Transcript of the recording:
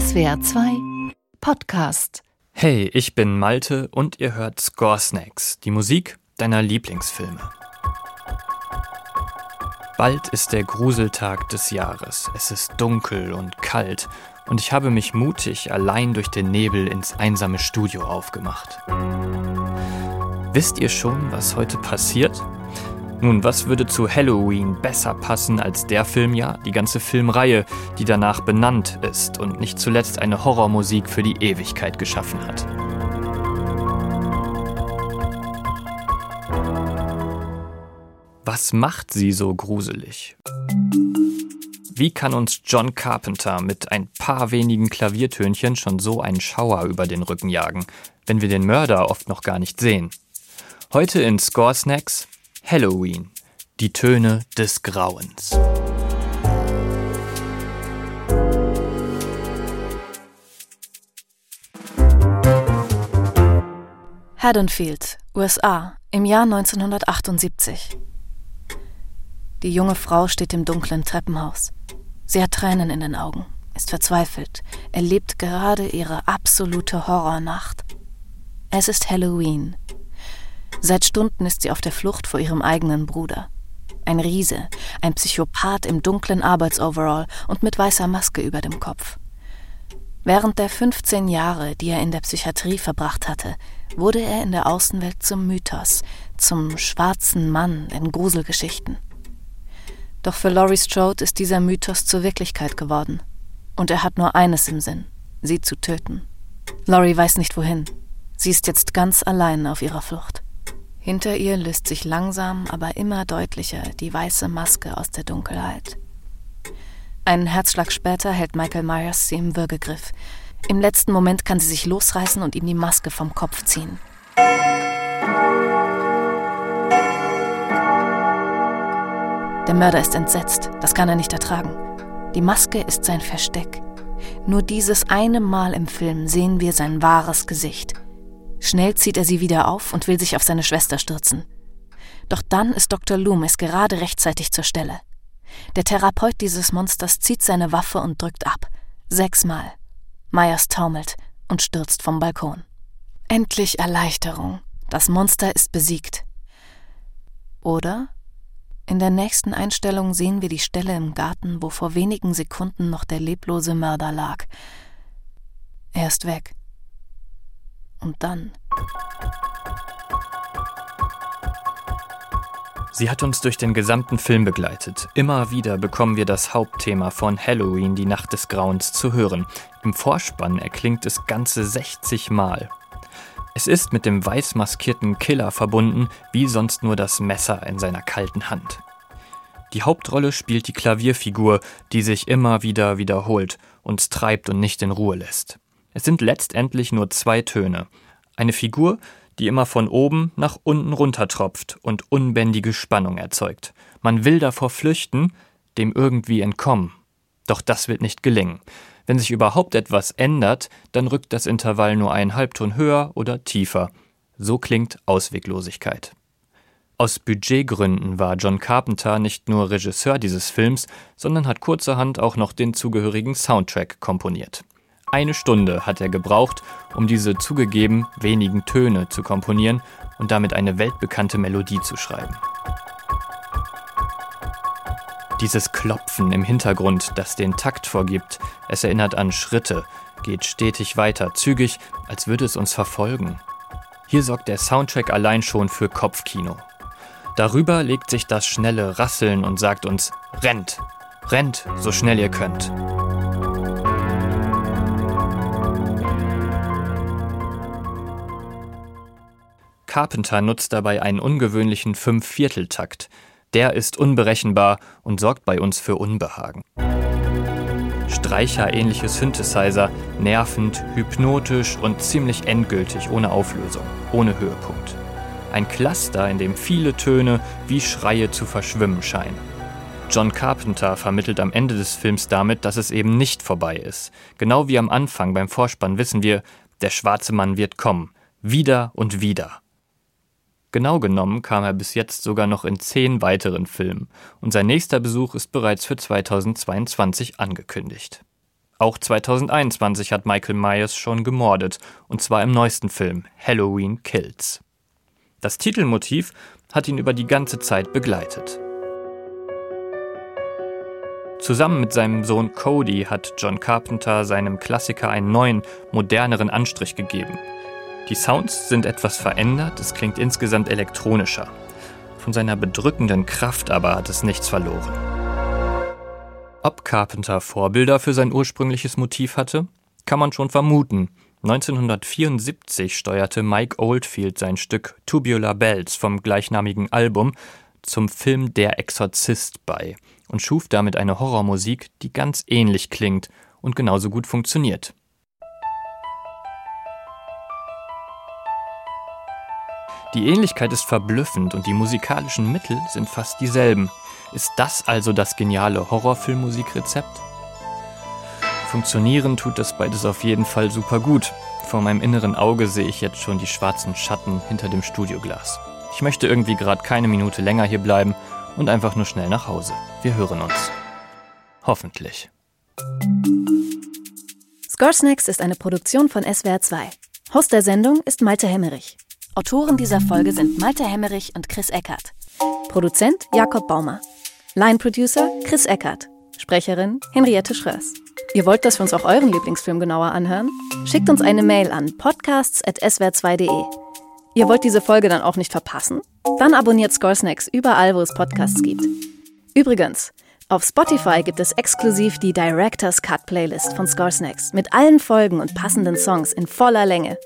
SWR 2 Podcast. Hey, ich bin Malte und ihr hört Score Snacks, die Musik deiner Lieblingsfilme. Bald ist der Gruseltag des Jahres. Es ist dunkel und kalt und ich habe mich mutig allein durch den Nebel ins einsame Studio aufgemacht. Wisst ihr schon, was heute passiert? Nun, was würde zu Halloween besser passen als der Film, ja, die ganze Filmreihe, die danach benannt ist und nicht zuletzt eine Horrormusik für die Ewigkeit geschaffen hat? Was macht sie so gruselig? Wie kann uns John Carpenter mit ein paar wenigen Klaviertönchen schon so einen Schauer über den Rücken jagen, wenn wir den Mörder oft noch gar nicht sehen? Heute in Score Snacks Halloween, die Töne des Grauens. Haddonfield, USA, im Jahr 1978. Die junge Frau steht im dunklen Treppenhaus. Sie hat Tränen in den Augen, ist verzweifelt, erlebt gerade ihre absolute Horrornacht. Es ist Halloween, Seit Stunden ist sie auf der Flucht vor ihrem eigenen Bruder. Ein Riese, ein Psychopath im dunklen Arbeitsoverall und mit weißer Maske über dem Kopf. Während der 15 Jahre, die er in der Psychiatrie verbracht hatte, wurde er in der Außenwelt zum Mythos, zum schwarzen Mann in Gruselgeschichten. Doch für Laurie Strode ist dieser Mythos zur Wirklichkeit geworden. Und er hat nur eines im Sinn, sie zu töten. Laurie weiß nicht wohin. Sie ist jetzt ganz allein auf ihrer Flucht. Hinter ihr löst sich langsam, aber immer deutlicher die weiße Maske aus der Dunkelheit. Einen Herzschlag später hält Michael Myers sie im Würgegriff. Im letzten Moment kann sie sich losreißen und ihm die Maske vom Kopf ziehen. Der Mörder ist entsetzt, das kann er nicht ertragen. Die Maske ist sein Versteck. Nur dieses eine Mal im Film sehen wir sein wahres Gesicht. Schnell zieht er sie wieder auf und will sich auf seine Schwester stürzen. Doch dann ist Dr. Loomis gerade rechtzeitig zur Stelle. Der Therapeut dieses Monsters zieht seine Waffe und drückt ab. Sechsmal. Myers taumelt und stürzt vom Balkon. Endlich Erleichterung. Das Monster ist besiegt. Oder? In der nächsten Einstellung sehen wir die Stelle im Garten, wo vor wenigen Sekunden noch der leblose Mörder lag. Er ist weg. Und dann. Sie hat uns durch den gesamten Film begleitet. Immer wieder bekommen wir das Hauptthema von Halloween, die Nacht des Grauens, zu hören. Im Vorspann erklingt es ganze 60 Mal. Es ist mit dem weiß maskierten Killer verbunden, wie sonst nur das Messer in seiner kalten Hand. Die Hauptrolle spielt die Klavierfigur, die sich immer wieder wiederholt, uns treibt und nicht in Ruhe lässt. Es sind letztendlich nur zwei Töne. Eine Figur, die immer von oben nach unten runtertropft und unbändige Spannung erzeugt. Man will davor flüchten, dem irgendwie entkommen. Doch das wird nicht gelingen. Wenn sich überhaupt etwas ändert, dann rückt das Intervall nur einen Halbton höher oder tiefer. So klingt Ausweglosigkeit. Aus Budgetgründen war John Carpenter nicht nur Regisseur dieses Films, sondern hat kurzerhand auch noch den zugehörigen Soundtrack komponiert. Eine Stunde hat er gebraucht, um diese zugegeben wenigen Töne zu komponieren und damit eine weltbekannte Melodie zu schreiben. Dieses Klopfen im Hintergrund, das den Takt vorgibt, es erinnert an Schritte, geht stetig weiter, zügig, als würde es uns verfolgen. Hier sorgt der Soundtrack allein schon für Kopfkino. Darüber legt sich das schnelle Rasseln und sagt uns, rennt, rennt, so schnell ihr könnt. Carpenter nutzt dabei einen ungewöhnlichen Fünf-Viertel-Takt. Der ist unberechenbar und sorgt bei uns für Unbehagen. Streicher-ähnliche Synthesizer, nervend, hypnotisch und ziemlich endgültig ohne Auflösung, ohne Höhepunkt. Ein Cluster, in dem viele Töne wie Schreie zu verschwimmen scheinen. John Carpenter vermittelt am Ende des Films damit, dass es eben nicht vorbei ist. Genau wie am Anfang beim Vorspann wissen wir, der schwarze Mann wird kommen. Wieder und wieder. Genau genommen kam er bis jetzt sogar noch in zehn weiteren Filmen und sein nächster Besuch ist bereits für 2022 angekündigt. Auch 2021 hat Michael Myers schon gemordet, und zwar im neuesten Film Halloween Kills. Das Titelmotiv hat ihn über die ganze Zeit begleitet. Zusammen mit seinem Sohn Cody hat John Carpenter seinem Klassiker einen neuen, moderneren Anstrich gegeben. Die Sounds sind etwas verändert, es klingt insgesamt elektronischer. Von seiner bedrückenden Kraft aber hat es nichts verloren. Ob Carpenter Vorbilder für sein ursprüngliches Motiv hatte, kann man schon vermuten. 1974 steuerte Mike Oldfield sein Stück Tubular Bells vom gleichnamigen Album zum Film Der Exorzist bei und schuf damit eine Horrormusik, die ganz ähnlich klingt und genauso gut funktioniert. Die Ähnlichkeit ist verblüffend und die musikalischen Mittel sind fast dieselben. Ist das also das geniale Horrorfilmmusikrezept? Funktionieren tut das beides auf jeden Fall super gut. Vor meinem inneren Auge sehe ich jetzt schon die schwarzen Schatten hinter dem Studioglas. Ich möchte irgendwie gerade keine Minute länger hier bleiben und einfach nur schnell nach Hause. Wir hören uns. Hoffentlich. Score Snacks ist eine Produktion von SWR 2. Host der Sendung ist Malte Hemmerich. Autoren dieser Folge sind Malte Hemmerich und Chris Eckert. Produzent Jakob Baumer. Line-Producer Chris Eckert. Sprecherin Henriette Schröers. Ihr wollt, dass wir uns auch euren Lieblingsfilm genauer anhören? Schickt uns eine Mail an podcasts.swr2.de. Ihr wollt diese Folge dann auch nicht verpassen? Dann abonniert Scoresnacks überall, wo es Podcasts gibt. Übrigens, auf Spotify gibt es exklusiv die Director's Cut Playlist von Scoresnacks mit allen Folgen und passenden Songs in voller Länge.